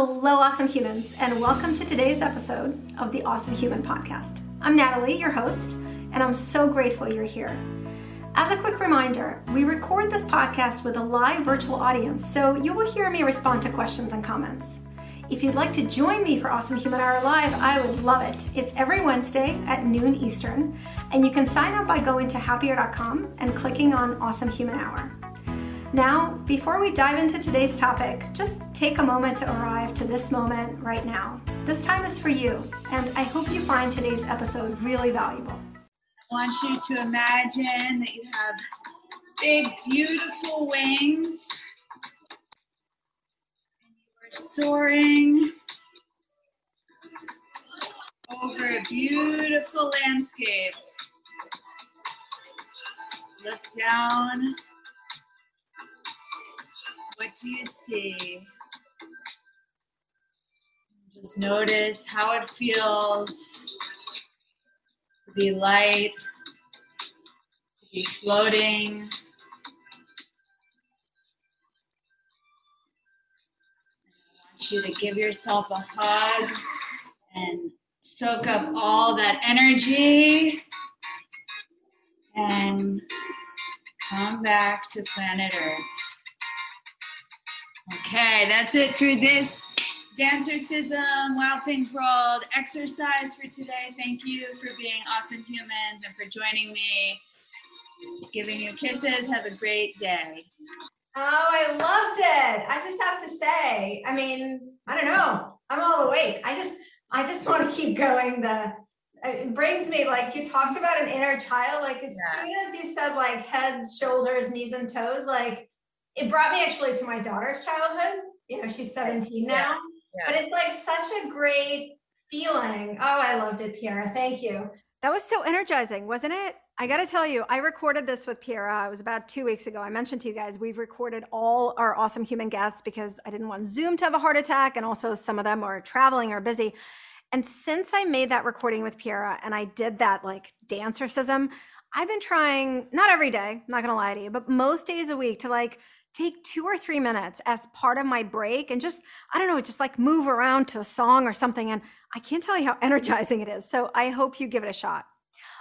Hello, awesome humans, and welcome to today's episode of the Awesome Human Podcast. I'm Nataly, your host, and I'm so grateful you're here. As a quick reminder, we record this podcast with a live virtual audience, so you will hear me respond to questions and comments. If you'd like to join me for Awesome Human Hour Live, I would love it. It's every Wednesday at noon Eastern, and you can sign up by going to happier.com and clicking on Awesome Human Hour. Now, before we dive into today's topic, just take a moment to arrive to this moment right now. This time is for you, and I hope you find today's episode really valuable. I want you to imagine that you have big, beautiful wings. And you are soaring over a beautiful landscape. Look down what do you see? Just notice how it feels to be light, to be floating. I want you to give yourself a hug and soak up all that energy and come back to planet Earth. Okay, that's it for this Dancercism, Wild Things World exercise for today. Thank you for being awesome humans and for joining me, giving you kisses. Have a great day. Oh, I loved it. I just have to say, I mean, I don't know. I'm all awake. I just, I just want to keep going. The it brings me like you talked about an inner child. Like as yeah. soon as you said like head, shoulders, knees, and toes, like it brought me actually to my daughter's childhood. You know, she's 17 now, yeah. Yeah. but it's like such a great feeling. Oh, I loved it, Piera. Thank you. That was so energizing, wasn't it? I got to tell you, I recorded this with Piera. It was about two weeks ago. I mentioned to you guys, we've recorded all our awesome human guests because I didn't want Zoom to have a heart attack. And also, some of them are traveling or busy. And since I made that recording with Piera and I did that like dancercism, I've been trying, not every day, I'm not going to lie to you, but most days a week to like, take two or three minutes as part of my break and just, I don't know, just like move around to a song or something. And I can't tell you how energizing it is. So I hope you give it a shot.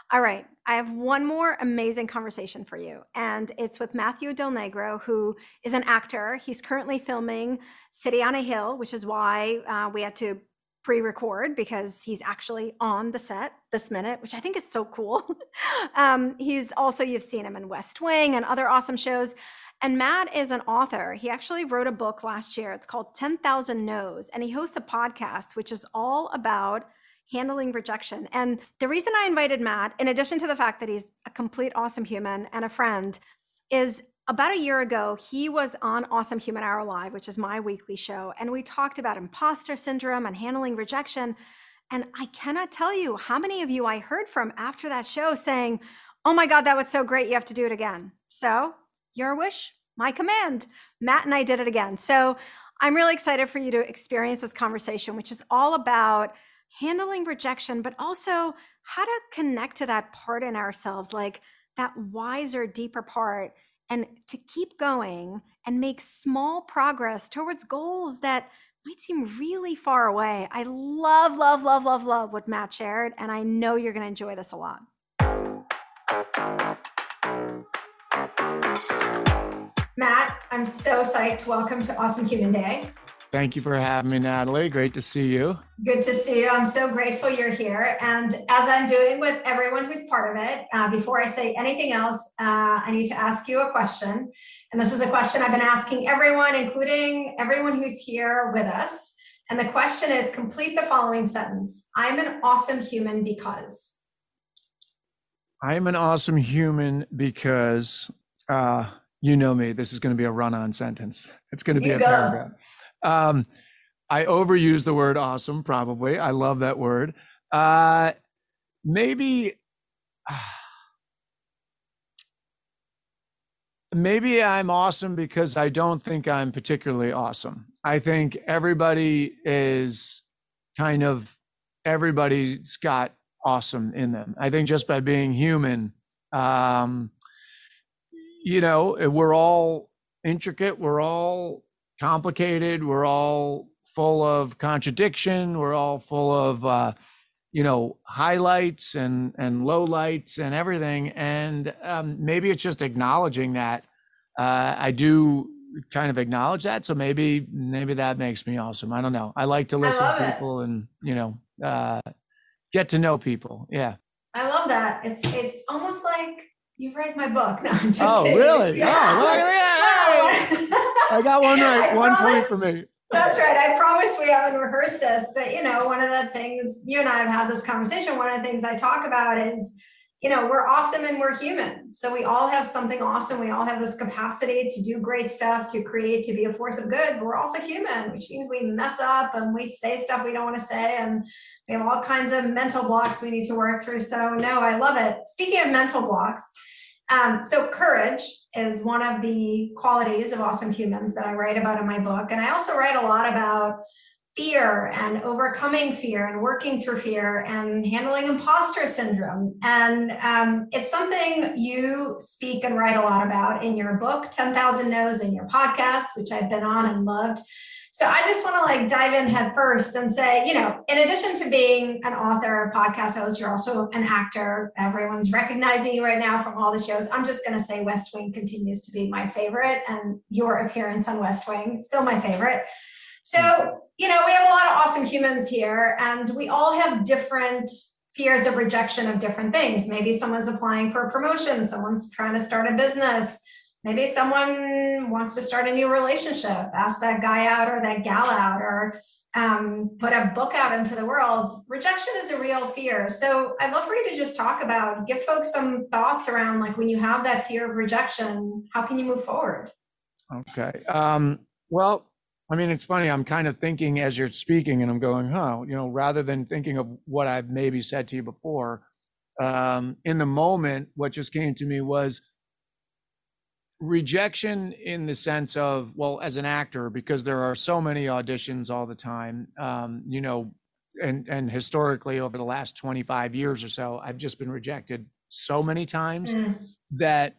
All right, I have one more amazing conversation for you, and it's with Matthew Del Negro, who is an actor. He's currently filming City on a Hill, which is why uh, we had to pre-record because he's actually on the set this minute, which I think is so cool. um, he's also you've seen him in West Wing and other awesome shows. And Matt is an author. He actually wrote a book last year. It's called 10,000 No's. And he hosts a podcast, which is all about handling rejection. And the reason I invited Matt, in addition to the fact that he's a complete awesome human and a friend, is about a year ago, he was on Awesome Human Hour Live, which is my weekly show. And we talked about imposter syndrome and handling rejection. And I cannot tell you how many of you I heard from after that show saying, Oh my God, that was so great. You have to do it again. So your wish, my command. Matt and I did it again. So I'm really excited for you to experience this conversation, which is all about handling rejection, but also how to connect to that part in ourselves, like that wiser, deeper part, and to keep going and make small progress towards goals that might seem really far away. I love, love, love, love, love what Matt shared, and I know you're going to enjoy this a lot. Matt, I'm so psyched. Welcome to Awesome Human Day. Thank you for having me, Nataly. Great to see you. Good to see you. I'm so grateful you're here. And as I'm doing with everyone who's part of it, uh, before I say anything else, uh, I need to ask you a question. And this is a question I've been asking everyone, including everyone who's here with us. And the question is complete the following sentence I'm an awesome human because. I'm an awesome human because uh, you know me. This is going to be a run-on sentence. It's going to be a go. paragraph. Um, I overuse the word awesome. Probably. I love that word. Uh, maybe. maybe I'm awesome because I don't think I'm particularly awesome. I think everybody is kind of everybody's got awesome in them. I think just by being human, um, you know, we're all intricate, we're all complicated, we're all full of contradiction. We're all full of, uh, you know, highlights and and lowlights and everything. And um, maybe it's just acknowledging that. Uh, I do kind of acknowledge that, so maybe maybe that makes me awesome. I don't know. I like to listen to it. people and you know uh, get to know people. Yeah. I love that. It's it's almost like you've read my book. No, I'm just Oh, kidding. really? Yeah. Oh, well, yeah, Well, I got one right. I One point for me. That's right. I promise we haven't rehearsed this, but you know, one of the things you and I have had this conversation. One of the things I talk about is, you know, we're awesome and we're human. So we all have something awesome. We all have this capacity to do great stuff, to create, to be a force of good. But we're also human, which means we mess up and we say stuff we don't want to say, and we have all kinds of mental blocks we need to work through. So no, I love it. Speaking of mental blocks. Um, so courage is one of the qualities of awesome humans that I write about in my book. And I also write a lot about fear and overcoming fear and working through fear and handling imposter syndrome. And um, it's something you speak and write a lot about in your book, 10,000 No's, in your podcast, which I've been on and loved. So I just want to like dive in head first and say, you know, in addition to being an author, podcast host, you're also an actor. Everyone's recognizing you right now from all the shows. I'm just going to say West Wing continues to be my favorite, and your appearance on West Wing still my favorite. So, you know, we have a lot of awesome humans here, and we all have different fears of rejection of different things. Maybe someone's applying for a promotion, someone's trying to start a business. Maybe someone wants to start a new relationship, ask that guy out or that gal out, or um, put a book out into the world. Rejection is a real fear. So I'd love for you to just talk about, give folks some thoughts around like when you have that fear of rejection, how can you move forward? Okay. Um, well, I mean, it's funny. I'm kind of thinking as you're speaking, and I'm going, huh, you know, rather than thinking of what I've maybe said to you before, um, in the moment, what just came to me was rejection in the sense of, well, as an actor, because there are so many auditions all the time, um, you know, and, and historically over the last 25 years or so, I've just been rejected so many times Mm, that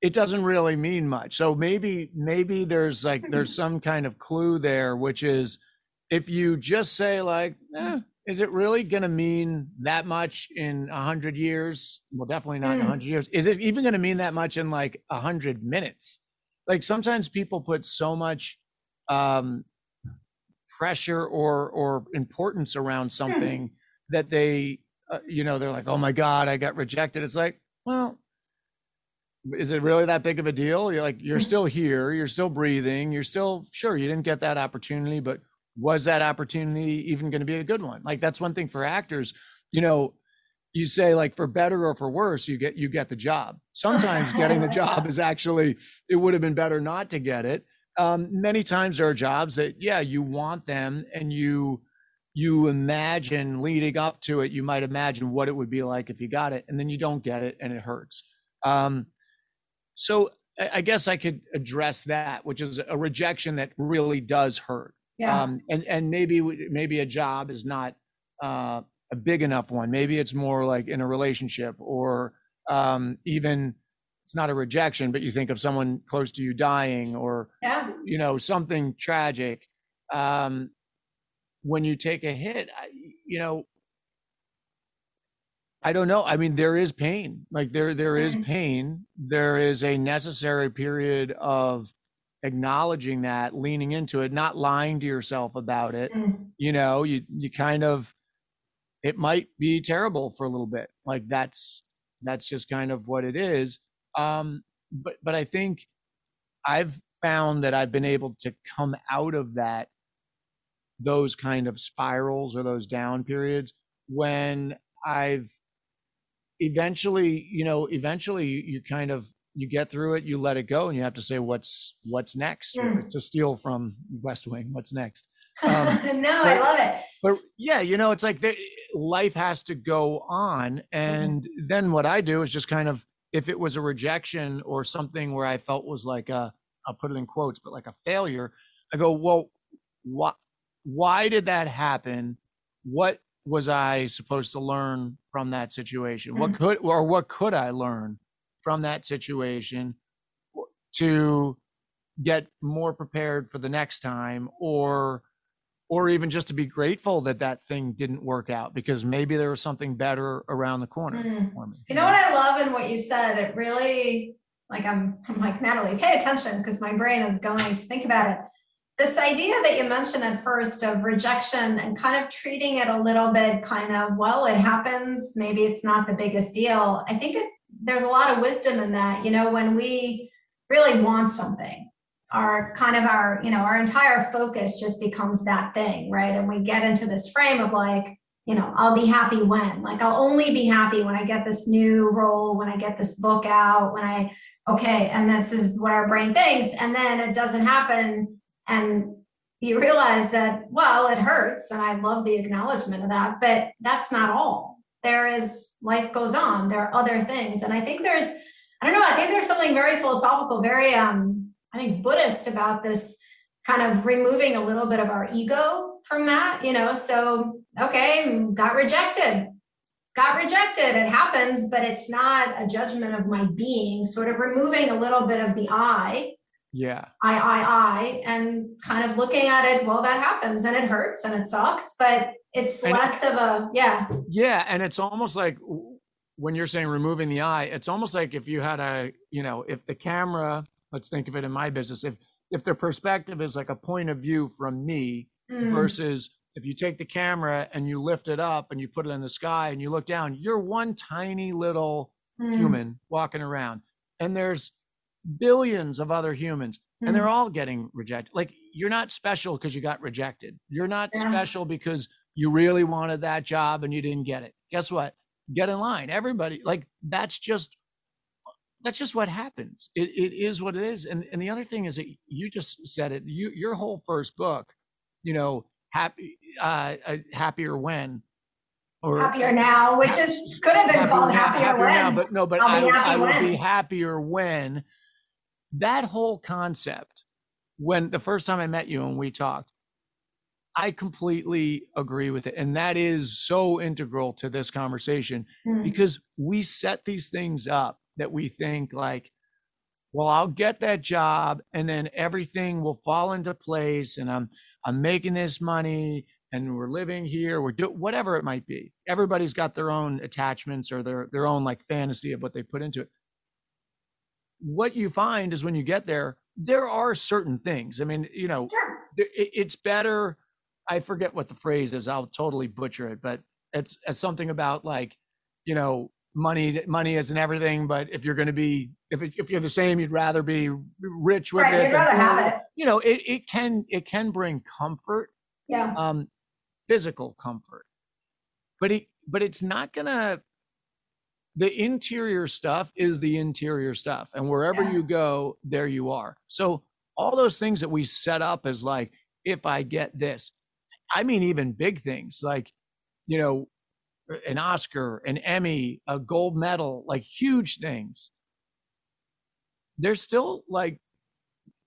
it doesn't really mean much. So maybe maybe there's like there's some kind of clue there, which is if you just say like, eh, is it really going to mean that much in a hundred years? Well, definitely not in a Mm. hundred years. Is it even going to mean that much in like a hundred minutes? Like sometimes people put so much um, pressure or or importance around something that they, uh, you know, they're like, oh my god, I got rejected. It's like, well, is it really that big of a deal? You're like, you're Mhm. still here, you're still breathing, you're still sure you didn't get that opportunity, but was that opportunity even going to be a good one? Like that's one thing for actors, you know, you say like for better or for worse, you get you get the job. Sometimes getting the job is actually it would have been better not to get it. Um, many times there are jobs that yeah, you want them and you you imagine leading up to it, you might imagine what it would be like if you got it, and then you don't get it and it hurts. Um, so I I guess I could address that, which is a rejection that really does hurt. Yeah. Um, and and maybe maybe a job is not uh, a big enough one. Maybe it's more like in a relationship, or um, even it's not a rejection, but you think of someone close to you dying, or yeah. you know something tragic. Um, when you take a hit, you know, I don't know. I mean, there is pain. Like there, there is Mhm. pain. There is a necessary period of acknowledging that, leaning into it, not lying to yourself about it. Mm, You know, you you kind of it might be terrible for a little bit. Like that's that's just kind of what it is. Um, but but I think I've found that I've been able to come out of that those kind of spirals or those down periods when I've eventually, you know, eventually you, you kind of you get through it, you let it go, and you have to say what's what's next. Mm. To steal from West Wing, what's next? Um, no, I love it. But yeah, you know, it's like the, life has to go on, mm-hmm. and then what I do is just kind of if it was a rejection or something where I felt was like a I'll put it in quotes, but like a failure, I go, well, why why did that happen? What was I supposed to learn from that situation? What mm-hmm. could or what could I learn from that situation to get more prepared for the next time or or even just to be grateful that that thing didn't work out because maybe there was something better around the corner Mm. for me. You know what I love in what you said? It really, like, I'm, I'm like, Nataly, pay attention because my brain is going to think about it. This idea that you mentioned at first of rejection and kind of treating it a little bit kind of, well, it happens. Maybe it's not the biggest deal. I think it, there's a lot of wisdom in that. You know, when we really want something, our kind of our, you know, our entire focus just becomes that thing, right? And we get into this frame of like, you know, I'll be happy when, like, I'll only be happy when I get this new role, when I get this book out, when I, okay, and this is what our brain thinks. And then it doesn't happen. And you realize that, well, it hurts. And I love the acknowledgement of that, but that's not all. There is, life goes on. There are other things. And I think there's, I don't know, I think there's something very philosophical, very, um, I think Buddhist about this kind of removing a little bit of our ego from that, you know. So, okay, got rejected. Got rejected. It happens, but it's not a judgment of my being, sort of removing a little bit of the I, Yeah. I, I, I, and kind of looking at it, well, that happens and it hurts and it sucks, but it's And- less of a, yeah, Yeah, and it's almost like when you're saying removing the eye, it's almost like if you had a, you know, if the camera, let's think of it in my business, if if the perspective is like a point of view from me Mm, versus if you take the camera and you lift it up and you put it in the sky and you look down, you're one tiny little mm, human walking around and there's billions of other humans and they're mm. all getting rejected. Like you're not special because you got rejected. You're not Yeah. special because you really wanted that job and you didn't get it. Guess what? Get in line. Everybody like that's just that's just what happens. It it is what it is. And and the other thing is that you just said it. You your whole first book, you know, happy uh, uh happier when or happier now, which is, could have been called now- happier when. now, but no, but I'll I, be would- happy I would be happier when that whole concept. When the first time I met you and we talked, I completely agree with it, and that is so integral to this conversation Mm, because we set these things up that we think like, well, I'll get that job, and then everything will fall into place, and I'm I'm making this money and we're living here we're doing whatever it might be. Everybody's got their own attachments or their their own like fantasy of what they put into it. What you find is when you get there there are certain things. I mean you know Sure. it- it's better i forget what the phrase is i'll totally butcher it but it's, it's something about like you know money money isn't everything but if you're going to be if, it, if you're the same you'd rather be rich with Right, it you'd rather have it. you know it, it can it can bring comfort Yeah. um physical comfort but it but it's not gonna the interior stuff is the interior stuff and wherever Yeah. you go there you are so all those things that we set up as like if i get this i mean even big things like you know an oscar an emmy a gold medal like huge things they're still like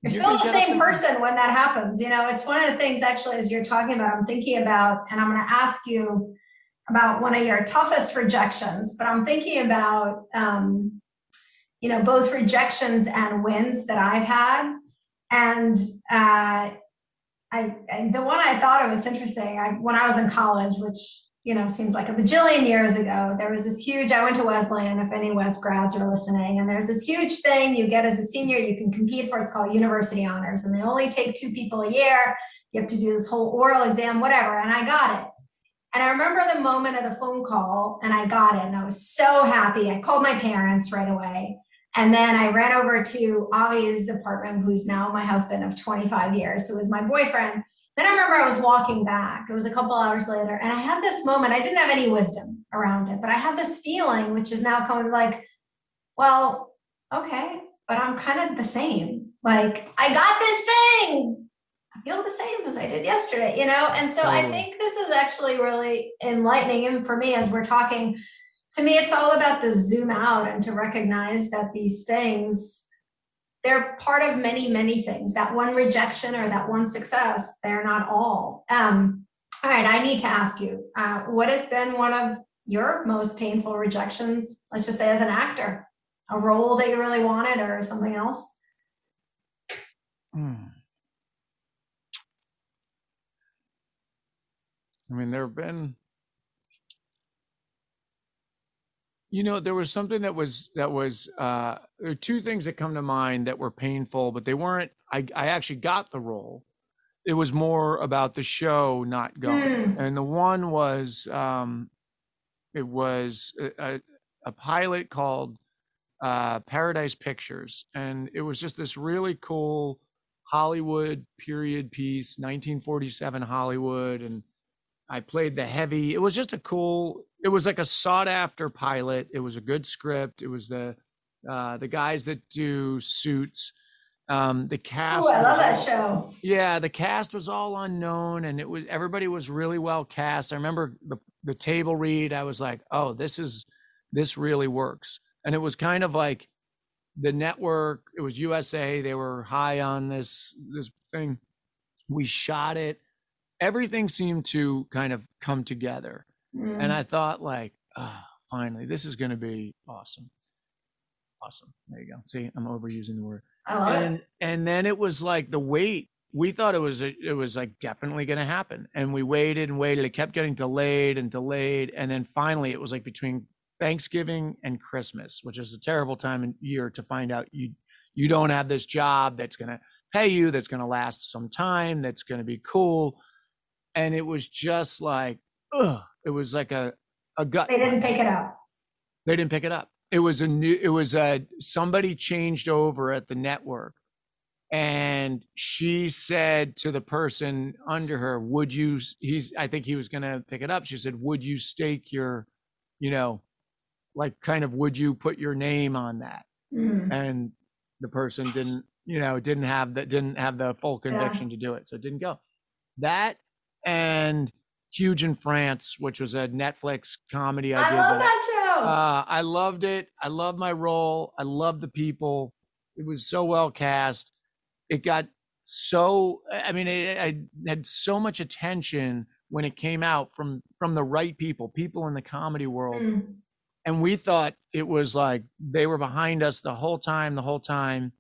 You're still the same person when that happens. You know, it's one of the things actually as you're talking about, I'm thinking about, and I'm going to ask you about one of your toughest rejections, but I'm thinking about, um, you know, both rejections and wins that I've had. And uh, I, and the one I thought of, it's interesting. I, when I was in college, which you know seems like a bajillion years ago, there was this huge. I went to Wesleyan. If any Wes grads are listening, and there's this huge thing you get as a senior. You can compete for. It's called University Honors, and they only take two people a year. You have to do this whole oral exam, whatever. And I got it. And I remember the moment of the phone call, and I got it, and I was so happy. I called my parents right away. And then I ran over to Avi's apartment, who's now my husband of 25 years, who was my boyfriend. Then I remember I was walking back. It was a couple hours later, and I had this moment. I didn't have any wisdom around it, but I had this feeling, which is now coming like, well, okay, but I'm kind of the same. Like, I got this thing. I feel the same as I did yesterday, you know? And so I mm. think this is actually really enlightening. And for me, as we're talking, to me, it's all about the zoom out and to recognize that these things, they're part of many, many things. That one rejection or that one success, they're not all. Um, all right, I need to ask you, uh, what has been one of your most painful rejections, let's just say as an actor? A role that you really wanted or something else? Hmm. I mean, there have been, you know, there was something that was that was. Uh, there are two things that come to mind that were painful, but they weren't. I I actually got the role. It was more about the show not going, Mm. and the one was, um, it was a, a, a pilot called uh, Paradise Pictures, and it was just this really cool Hollywood period piece, 1947 Hollywood, and I played the heavy. It was just a cool. It was like a sought after pilot. It was a good script. It was the uh, the guys that do suits. Um, the cast. Oh, I love was that show. yeah, the cast was all unknown, and it was everybody was really well cast. I remember the the table read. I was like, oh, this is this really works, and it was kind of like the network. It was USA. They were high on this this thing. We shot it. Everything seemed to kind of come together, Mm. and I thought like, ah, finally, this is going to be awesome. Awesome. There you go. See, I'm overusing the word I love it. and and then it was like the wait we thought it was it was like definitely going to happen and we waited and waited it kept getting delayed and delayed and then finally it was like between thanksgiving and christmas which is a terrible time of year to find out you you don't have this job that's going to pay you that's going to last some time that's going to be cool and it was just like ugh, it was like a a gut They didn't pick it up. they didn't pick it up. It was a new. It was a somebody changed over at the network, and she said to the person under her, "Would you?" He's. I think he was going to pick it up. She said, "Would you stake your, you know, like kind of would you put your name on that?" Mm. And the person didn't. You know, didn't have that. Didn't have the full Yeah. conviction to do it, so it didn't go. That and Huge in France, which was a Netflix comedy I, I did. love that- that show. uh, I loved it. I loved my role. I loved the people. It was so well cast. It got so. I mean, it, I had so much attention when it came out from from the right people, people in the comedy world, Mm. and we thought it was like they were behind us the whole time. The whole time.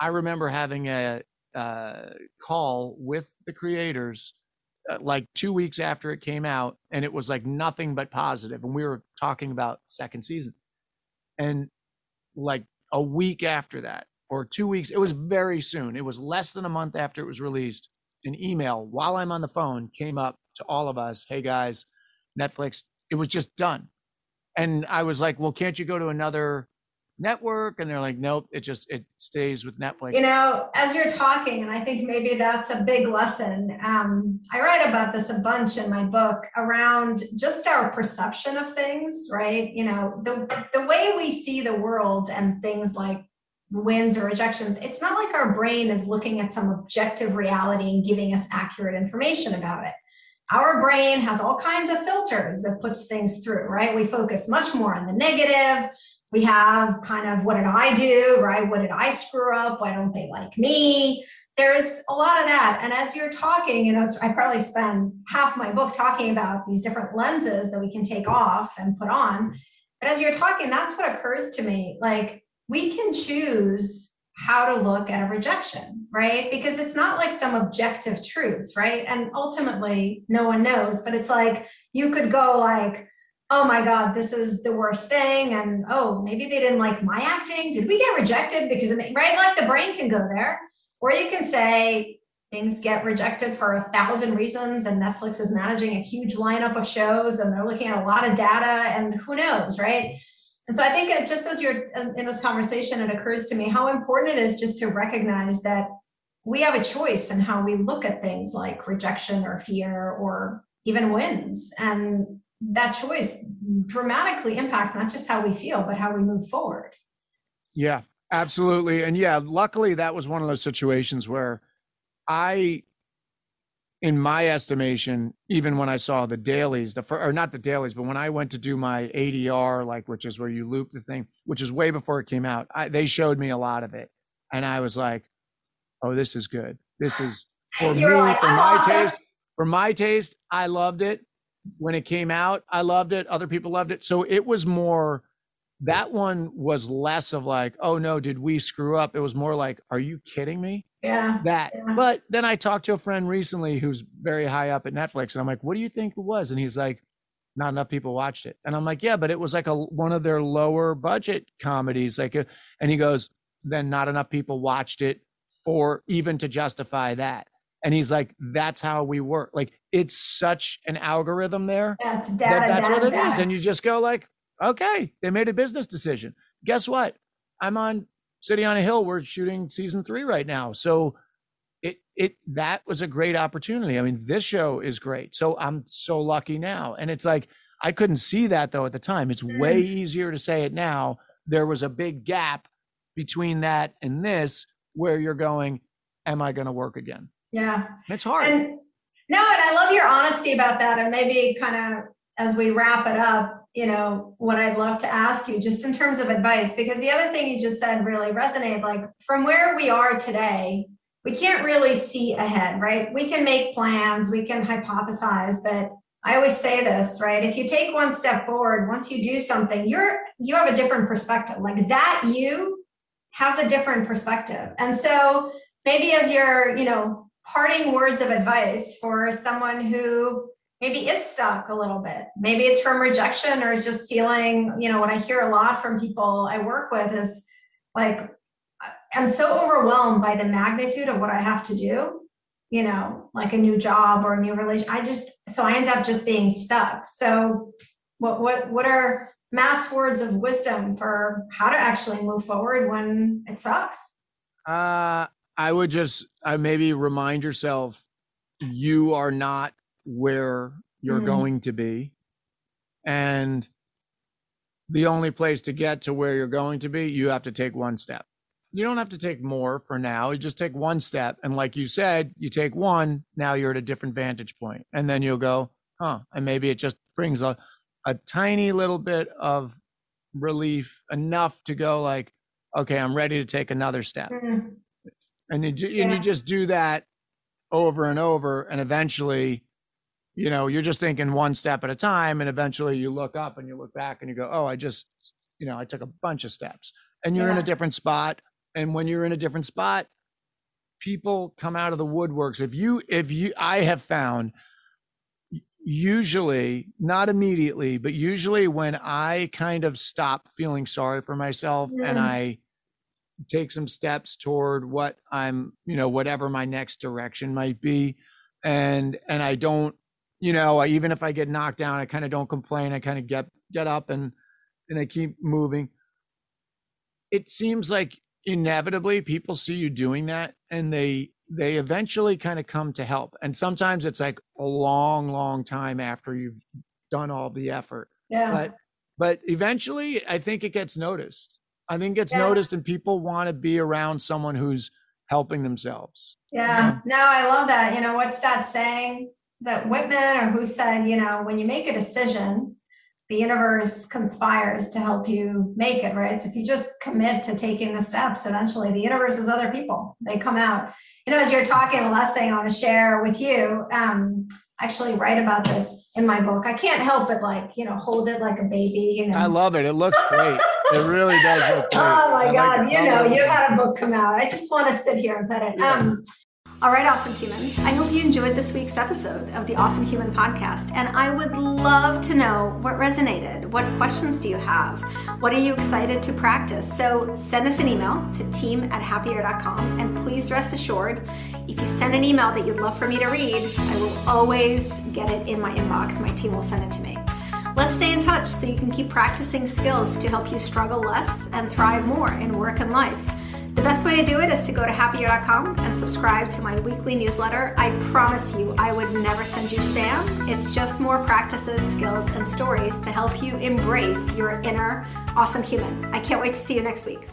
I remember having a uh, call with the creators uh, like two weeks after it came out and it was like nothing but positive and we were talking about second season. And like a week after that or two weeks it was very soon it was less than a month after it was released an email while i'm on the phone came up to all of us hey guys netflix it was just done. And i was like well can't you go to another network and they're like nope it just it stays with netflix You know, as you're talking, and I think maybe that's a big lesson. Um, I write about this a bunch in my book around just our perception of things, right? You know, the the way we see the world and things like wins or rejection. It's not like our brain is looking at some objective reality and giving us accurate information about it. Our brain has all kinds of filters that puts things through, right? We focus much more on the negative we have kind of what did I do, right? What did I screw up? Why don't they like me? There's a lot of that. And as you're talking, you know, I probably spend half my book talking about these different lenses that we can take off and put on. But as you're talking, that's what occurs to me. Like we can choose how to look at a rejection, right? Because it's not like some objective truth, right? And ultimately, no one knows, but it's like you could go like, oh my god this is the worst thing. And oh maybe they didn't like my acting. Did we get rejected? Because of me right? Like the brain can go there. Or you can say things get rejected for a thousand reasons and netflix is managing a huge lineup of shows and they're looking at a lot of data and who knows right? And so i think it, just as you're in this conversation it occurs to me how important it is just to recognize that we have a choice in how we look at things like rejection or fear or even wins. And that choice dramatically impacts not just how we feel, but how we move forward. Yeah, absolutely. And yeah, luckily that was one of those situations where I, in my estimation, even when I saw the dailies, the or not the dailies, but when I went to do my ADR, like which is where you loop the thing, which is way before it came out, I, they showed me a lot of it, and I was like, "Oh, this is good. This is for me, You were like, for "I'm my awesome." taste. For my taste, I loved it when it came out. I loved it. Other people loved it. So it was more that one was less of like, oh no, did we screw up? It was more like, are you kidding me? Yeah. That. Yeah. But then I talked to a friend recently who's very high up at Netflix, and I'm like, what do you think it was? And he's like, not enough people watched it. And I'm like, yeah, but it was like a one of their lower budget comedies. Like, a, and he goes, then not enough people watched it for even to justify that. And he's like, that's how we work. Like, it's such an algorithm there Yeah, it's that that's data, what it is. data. And you just go like, okay, they made a business decision. Guess what? I'm on City on a Hill. We're shooting season three right now. So it it that was a great opportunity. I mean, this show is great. So I'm so lucky now. And it's like I couldn't see that though at the time. It's way Mm. easier to say it now. There was a big gap between that and this where you're going, Am I gonna work again? Yeah. It's hard. And no, and I love your honesty about that. And maybe kind of as we wrap it up, you know, what I'd love to ask you just in terms of advice, because the other thing you just said really resonated. Like from where we are today, we can't really see ahead, right? We can make plans, we can hypothesize, but I always say this, right? If you take one step forward, once you do something, you're you have a different perspective. Like that you has a different perspective. And so maybe as you're, you know, parting words of advice for someone who maybe is stuck a little bit. Maybe it's from rejection or just feeling, you know, what I hear a lot from people I work with is like, I'm so overwhelmed by the magnitude of what I have to do, you know, like a new job or a new relation. I just, so I end up just being stuck. So what, what, what are Matt's words of wisdom for how to actually move forward when it sucks? Uh, I would just uh, maybe remind yourself you are not where you're Mhm. going to be. And the only place to get to where you're going to be, you have to take one step. You don't have to take more for now. You just take one step. And like you said, you take one, now you're at a different vantage point. And then you'll go, huh. And maybe it just brings a, a tiny little bit of relief, enough to go like, okay, I'm ready to take another step Mm, and you, and Yeah. you just do that over and over and eventually you know you're just thinking one step at a time and eventually you look up and you look back and you go oh i just you know i took a bunch of steps and you're in a different spot and when you're in a different spot people come out of the woodworks if you if you i have found usually not immediately but usually when i kind of stop feeling sorry for myself and Mm. i take some steps toward what i'm you know whatever my next direction might be. And and i don't you know I, even if i get knocked down i kind of don't complain. I kind of get get up and and i keep moving. It seems like inevitably people see you doing that and they they eventually kind of come to help. And sometimes it's like a long long time after you've done all the effort. Yeah. but but eventually i think it gets noticed i think it gets Yeah. noticed and people want to be around someone who's helping themselves Yeah, no, I love that. You know, what's that saying? Is that Whitman or who said, you know, when you make a decision, the universe conspires to help you make it, right? So if you just commit to taking the steps, eventually the universe is other people. They come out. You know, as you're talking, the last thing I want to share with you, um, I actually write about this in my book. I can't help but like, you know, hold it like a baby, you know. i love it it looks great it really does look great Oh my like God, the you know, you had a book come out. I just want to sit here and pet it. Yeah. Um, all right, awesome humans. I hope you enjoyed this week's episode of the Awesome Human Podcast. And I would love to know what resonated. What questions do you have? What are you excited to practice? So send us an email to team at happier.com. And please rest assured, if you send an email that you'd love for me to read, I will always get it in my inbox. My team will send it to me. Let's stay in touch so you can keep practicing skills to help you struggle less and thrive more in work and life. The best way to do it is to go to happier.com and subscribe to my weekly newsletter. I promise you, I would never send you spam. It's just more practices, skills, and stories to help you embrace your inner awesome human. I can't wait to see you next week.